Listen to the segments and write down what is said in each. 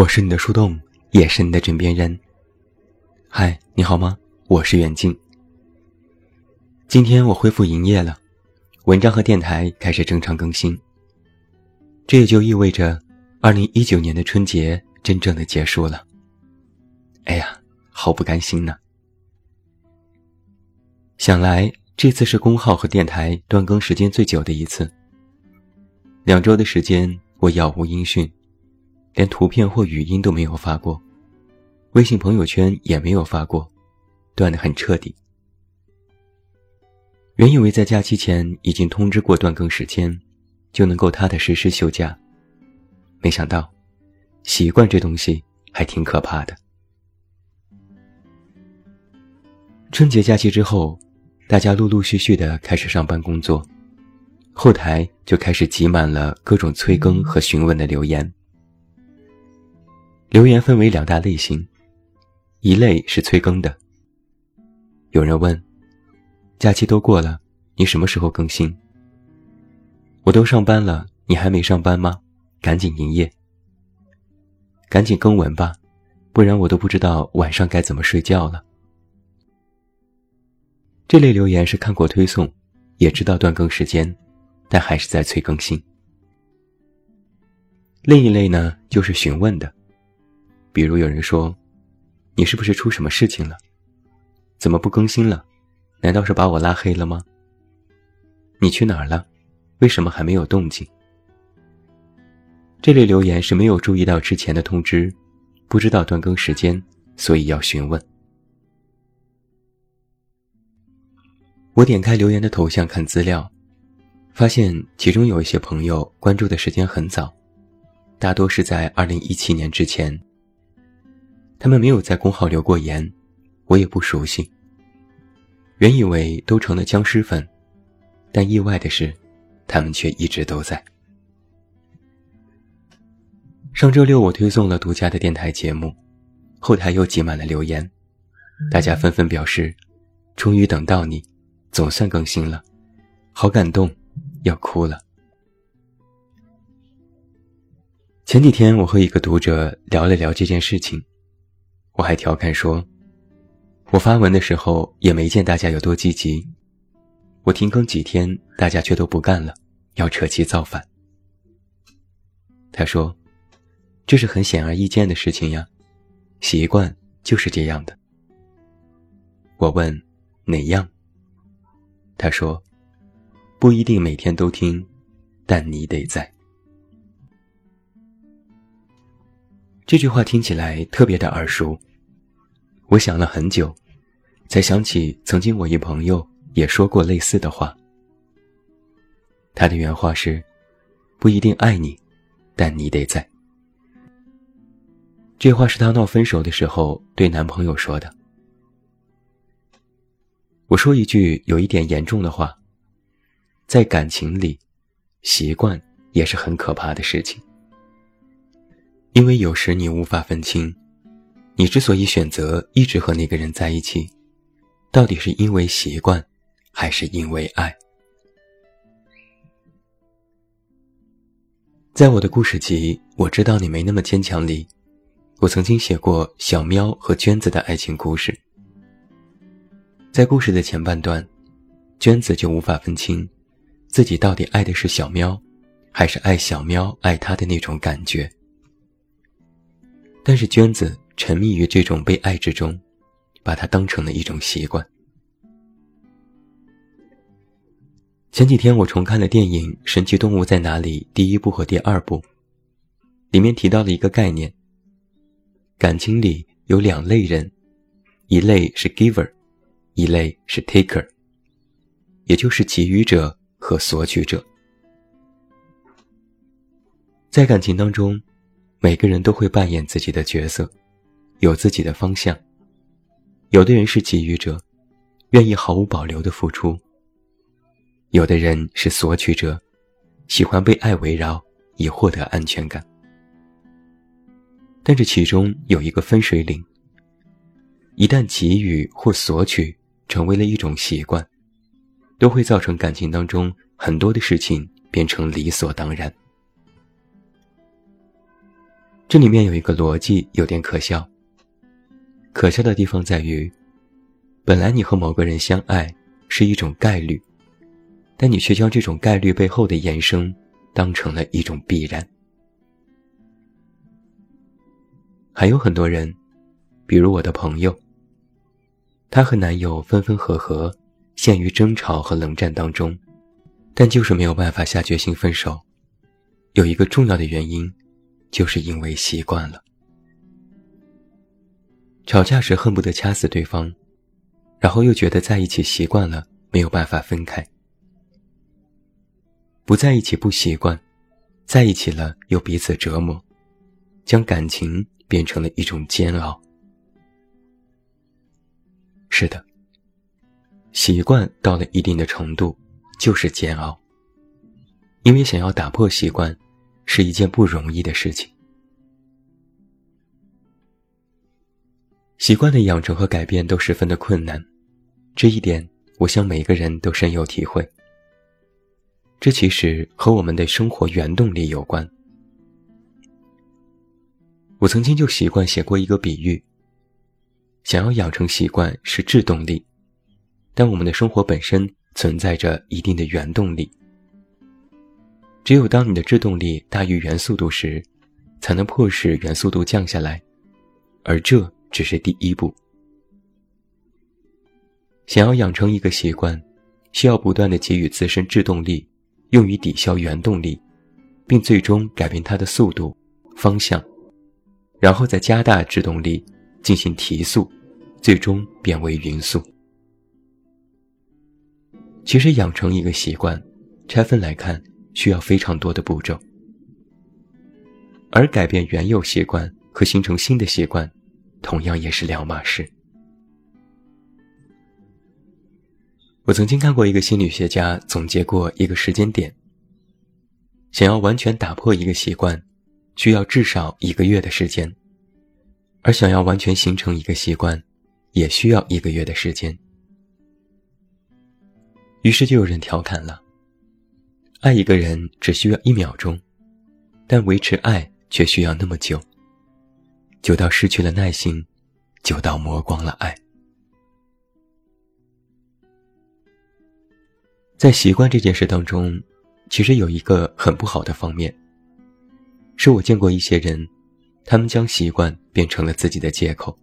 我是你的树洞，也是你的枕边人。嗨，你好吗？我是远近。今天我恢复营业了，文章和电台开始正常更新。这也就意味着，二零一九年的春节真正的结束了。哎呀，好不甘心呢！想来这次是公号和电台断更时间最久的一次。两周的时间，我杳无音讯，连图片或语音都没有发过，微信朋友圈也没有发过，断得很彻底。原以为在假期前已经通知过断更时间，就能够踏踏实实休假，没想到，习惯这东西还挺可怕的。春节假期之后，大家陆陆续续的开始上班工作。后台就开始挤满了各种催更和询问的留言。留言分为两大类型，一类是催更的。有人问：“假期都过了，你什么时候更新？”我都上班了，你还没上班吗？赶紧营业，赶紧更文吧，不然我都不知道晚上该怎么睡觉了。这类留言是看过推送，也知道断更时间。但还是在催更新。另一类呢，就是询问的，比如有人说：“你是不是出什么事情了？怎么不更新了？难道是把我拉黑了吗？你去哪儿了？为什么还没有动静？”这类留言是没有注意到之前的通知，不知道断更时间，所以要询问。我点开留言的头像看资料。发现其中有一些朋友关注的时间很早，大多是在二零一七年之前。他们没有在公号留过言，我也不熟悉。原以为都成了僵尸粉，但意外的是，他们却一直都在。上周六我推送了独家的电台节目，后台又挤满了留言，大家纷纷表示：“终于等到你，总算更新了，好感动。”要哭了。前几天我和一个读者聊了聊这件事情，我还调侃说：“我发文的时候也没见大家有多积极，我停更几天，大家却都不干了，要扯旗造反。”他说：“这是很显而易见的事情呀，习惯就是这样的。”我问：“哪样？”他说。不一定每天都听，但你得在。这句话听起来特别的耳熟，我想了很久，才想起曾经我一朋友也说过类似的话。他的原话是：“不一定爱你，但你得在。”这话是他闹分手的时候对男朋友说的。我说一句有一点严重的话。在感情里，习惯也是很可怕的事情。因为有时你无法分清，你之所以选择一直和那个人在一起，到底是因为习惯，还是因为爱？在我的故事集《我知道你没那么坚强》里，我曾经写过小喵和娟子的爱情故事。在故事的前半段，娟子就无法分清。自己到底爱的是小喵，还是爱小喵爱他的那种感觉？但是娟子沉迷于这种被爱之中，把它当成了一种习惯。前几天我重看了电影《神奇动物在哪里》第一部和第二部，里面提到了一个概念：感情里有两类人，一类是 giver，一类是 taker，也就是给予者。和索取者，在感情当中，每个人都会扮演自己的角色，有自己的方向。有的人是给予者，愿意毫无保留的付出；有的人是索取者，喜欢被爱围绕，以获得安全感。但这其中有一个分水岭：一旦给予或索取成为了一种习惯。都会造成感情当中很多的事情变成理所当然。这里面有一个逻辑有点可笑。可笑的地方在于，本来你和某个人相爱是一种概率，但你却将这种概率背后的延伸当成了一种必然。还有很多人，比如我的朋友，她和男友分分合合，陷于争吵和冷战当中，但就是没有办法下决心分手。有一个重要的原因，就是因为习惯了。吵架时恨不得掐死对方，然后又觉得在一起习惯了，没有办法分开。不在一起不习惯，在一起了又彼此折磨，将感情变成了一种煎熬。是的，习惯到了一定的程度，就是煎熬。因为想要打破习惯，是一件不容易的事情。习惯的养成和改变都十分的困难，这一点我想每个人都深有体会。这其实和我们的生活原动力有关。我曾经就习惯写过一个比喻：想要养成习惯是制动力，但我们的生活本身存在着一定的原动力。只有当你的制动力大于原速度时，才能迫使原速度降下来，而这只是第一步。想要养成一个习惯，需要不断的给予自身制动力，用于抵消原动力，并最终改变它的速度、方向，然后再加大制动力进行提速，最终变为匀速。其实养成一个习惯，拆分来看。需要非常多的步骤，而改变原有习惯和形成新的习惯，同样也是两码事。我曾经看过一个心理学家总结过一个时间点：想要完全打破一个习惯，需要至少一个月的时间；而想要完全形成一个习惯，也需要一个月的时间。于是就有人调侃了。爱一个人只需要一秒钟，但维持爱却需要那么久，久到失去了耐心，久到磨光了爱。在习惯这件事当中，其实有一个很不好的方面，是我见过一些人，他们将习惯变成了自己的借口，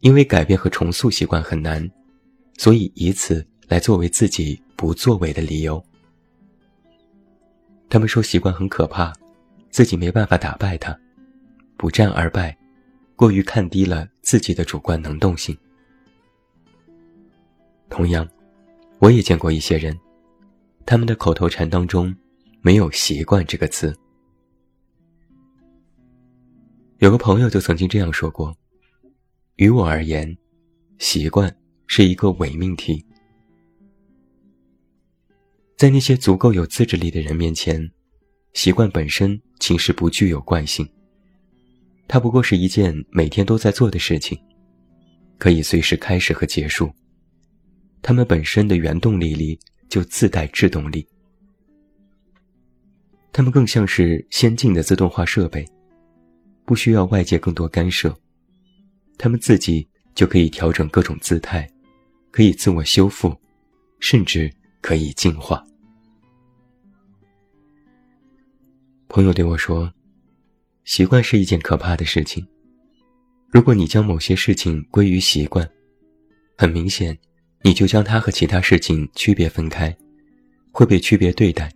因为改变和重塑习惯很难，所以以此来作为自己不作为的理由。他们说习惯很可怕，自己没办法打败它，不战而败，过于看低了自己的主观能动性。同样，我也见过一些人，他们的口头禅当中没有“习惯”这个词。有个朋友就曾经这样说过：“于我而言，习惯是一个伪命题。”在那些足够有自制力的人面前，习惯本身其实不具有惯性。它不过是一件每天都在做的事情，可以随时开始和结束。它们本身的原动力里就自带制动力。它们更像是先进的自动化设备，不需要外界更多干涉，它们自己就可以调整各种姿态，可以自我修复，甚至。可以净化。朋友对我说：“习惯是一件可怕的事情。如果你将某些事情归于习惯，很明显，你就将它和其他事情区别分开，会被区别对待。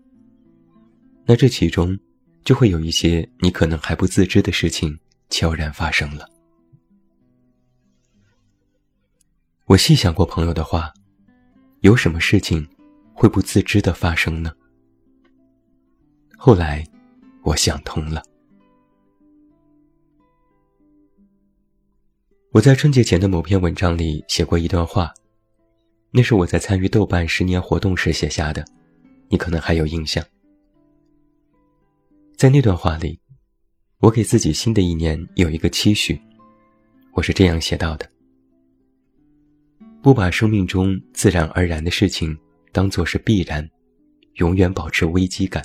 那这其中就会有一些你可能还不自知的事情悄然发生了。”我细想过朋友的话，有什么事情？会不自知的发生呢？后来，我想通了。我在春节前的某篇文章里写过一段话，那是我在参与豆瓣十年活动时写下的，你可能还有印象。在那段话里，我给自己新的一年有一个期许，我是这样写到的：不把生命中自然而然的事情。当做是必然，永远保持危机感。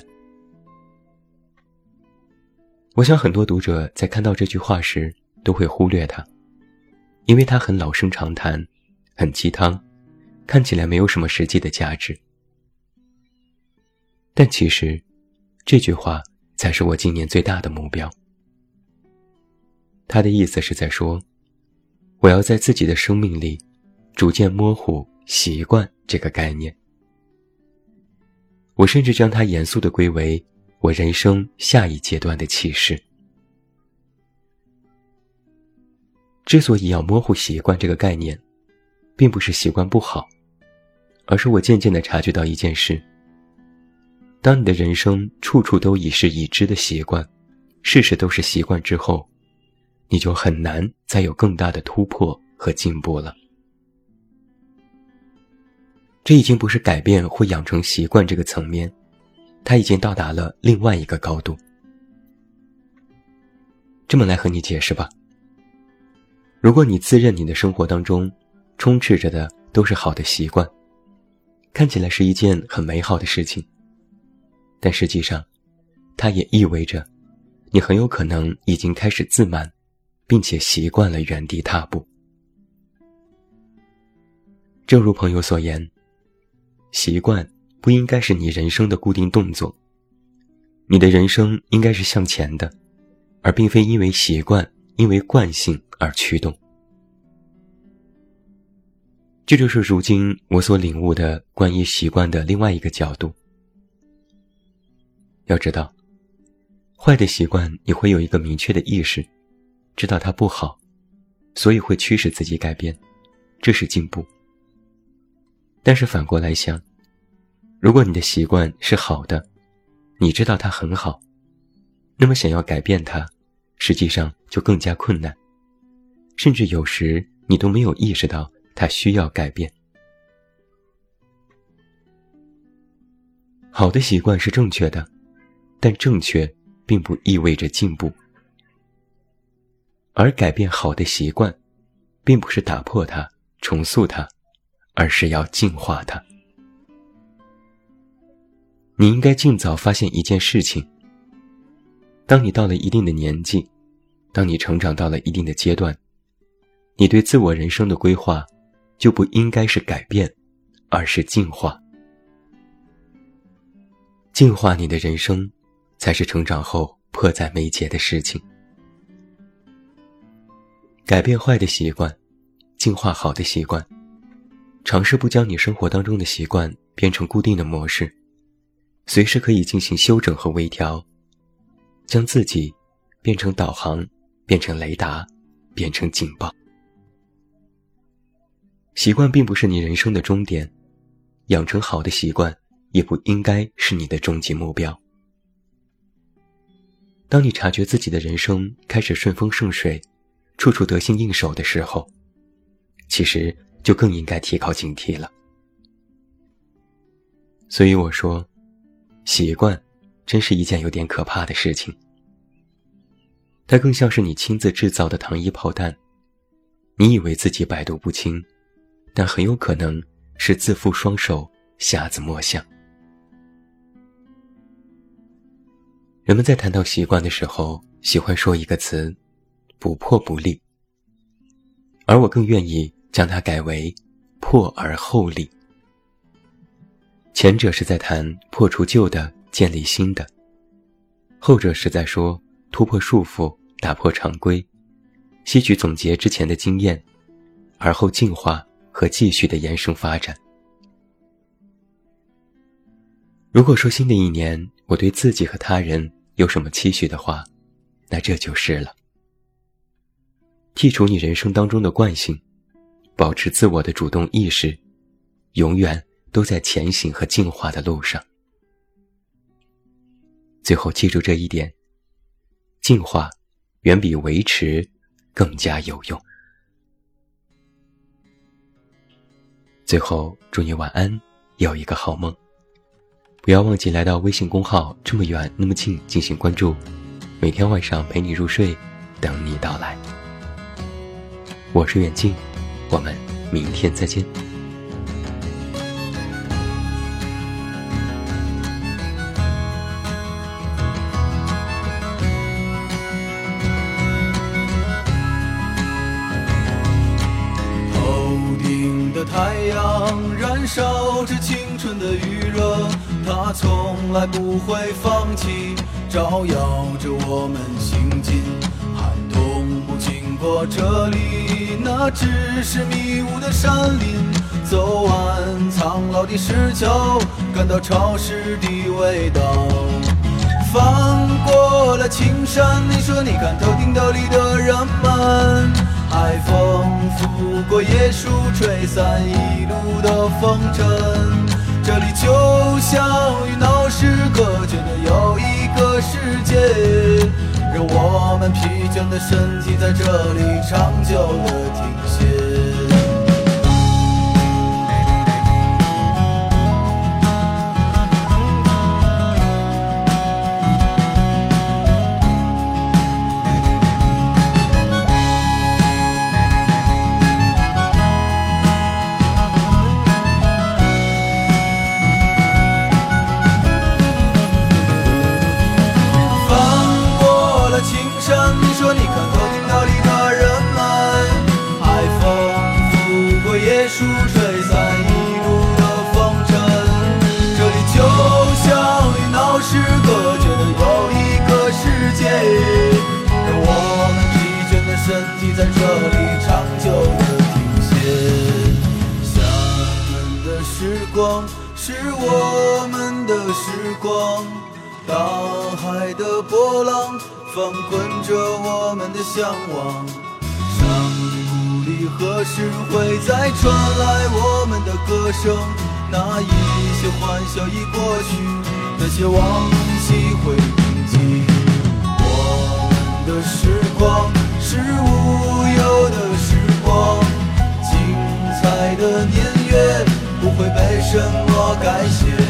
我想很多读者在看到这句话时都会忽略它，因为它很老生常谈，很鸡汤，看起来没有什么实际的价值。但其实，这句话才是我今年最大的目标。他的意思是在说，我要在自己的生命里，逐渐模糊“习惯”这个概念。我甚至将它严肃地归为我人生下一阶段的启示。之所以要模糊“习惯”这个概念，并不是习惯不好，而是我渐渐地察觉到一件事：当你的人生处处都已是已知的习惯，事事都是习惯之后。你就很难再有更大的突破和进步了。这已经不是改变或养成习惯这个层面，它已经到达了另外一个高度。这么来和你解释吧。如果你自认你的生活当中充斥着的都是好的习惯，看起来是一件很美好的事情，但实际上，它也意味着你很有可能已经开始自满。并且习惯了原地踏步。正如朋友所言，习惯不应该是你人生的固定动作。你的人生应该是向前的，而并非因为习惯、因为惯性而驱动。这就是如今我所领悟的关于习惯的另外一个角度。要知道，坏的习惯你会有一个明确的意识。知道它不好，所以会驱使自己改变，这是进步。但是反过来想，如果你的习惯是好的，你知道它很好，那么想要改变它，实际上就更加困难，甚至有时你都没有意识到它需要改变。好的习惯是正确的，但正确并不意味着进步。而改变好的习惯，并不是打破它、重塑它，而是要净化它。你应该尽早发现一件事情：当你到了一定的年纪，当你成长到了一定的阶段，你对自我人生的规划，就不应该是改变，而是净化。净化你的人生，才是成长后迫在眉睫的事情。改变坏的习惯，净化好的习惯，尝试不将你生活当中的习惯变成固定的模式，随时可以进行修整和微调，将自己变成导航，变成雷达，变成警报。习惯并不是你人生的终点，养成好的习惯也不应该是你的终极目标。当你察觉自己的人生开始顺风顺水。处处得心应手的时候，其实就更应该提高警惕了。所以我说，习惯真是一件有点可怕的事情。它更像是你亲自制造的糖衣炮弹，你以为自己百毒不侵，但很有可能是自缚双手，瞎子摸象。人们在谈到习惯的时候，喜欢说一个词。不破不立，而我更愿意将它改为破而后立。前者是在谈破除旧的，建立新的；后者是在说突破束缚，打破常规，吸取总结之前的经验，而后进化和继续的延伸发展。如果说新的一年我对自己和他人有什么期许的话，那这就是了。剔除你人生当中的惯性，保持自我的主动意识，永远都在前行和进化的路上。最后记住这一点：进化远比维持更加有用。最后祝你晚安，有一个好梦。不要忘记来到微信公号“这么远那么近”进行关注，每天晚上陪你入睡，等你到来。我是远近，我们明天再见。只是迷雾的山林。走完苍老的石桥，感到潮湿的味道。翻过了青山，你说你看头顶斗笠的人们，海风拂过椰树，吹散一路的风尘。这里就像与闹市隔绝的又一个世界，让我们疲倦的身体在这里长久的停是我们的时光大海的波浪翻滚着我们的向往山谷里何时会再传来我们的歌声那一些欢笑已过去那些往昔会铭记。我们的时光是无忧的时光精彩的年月。会被什么改写。